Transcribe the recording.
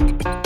you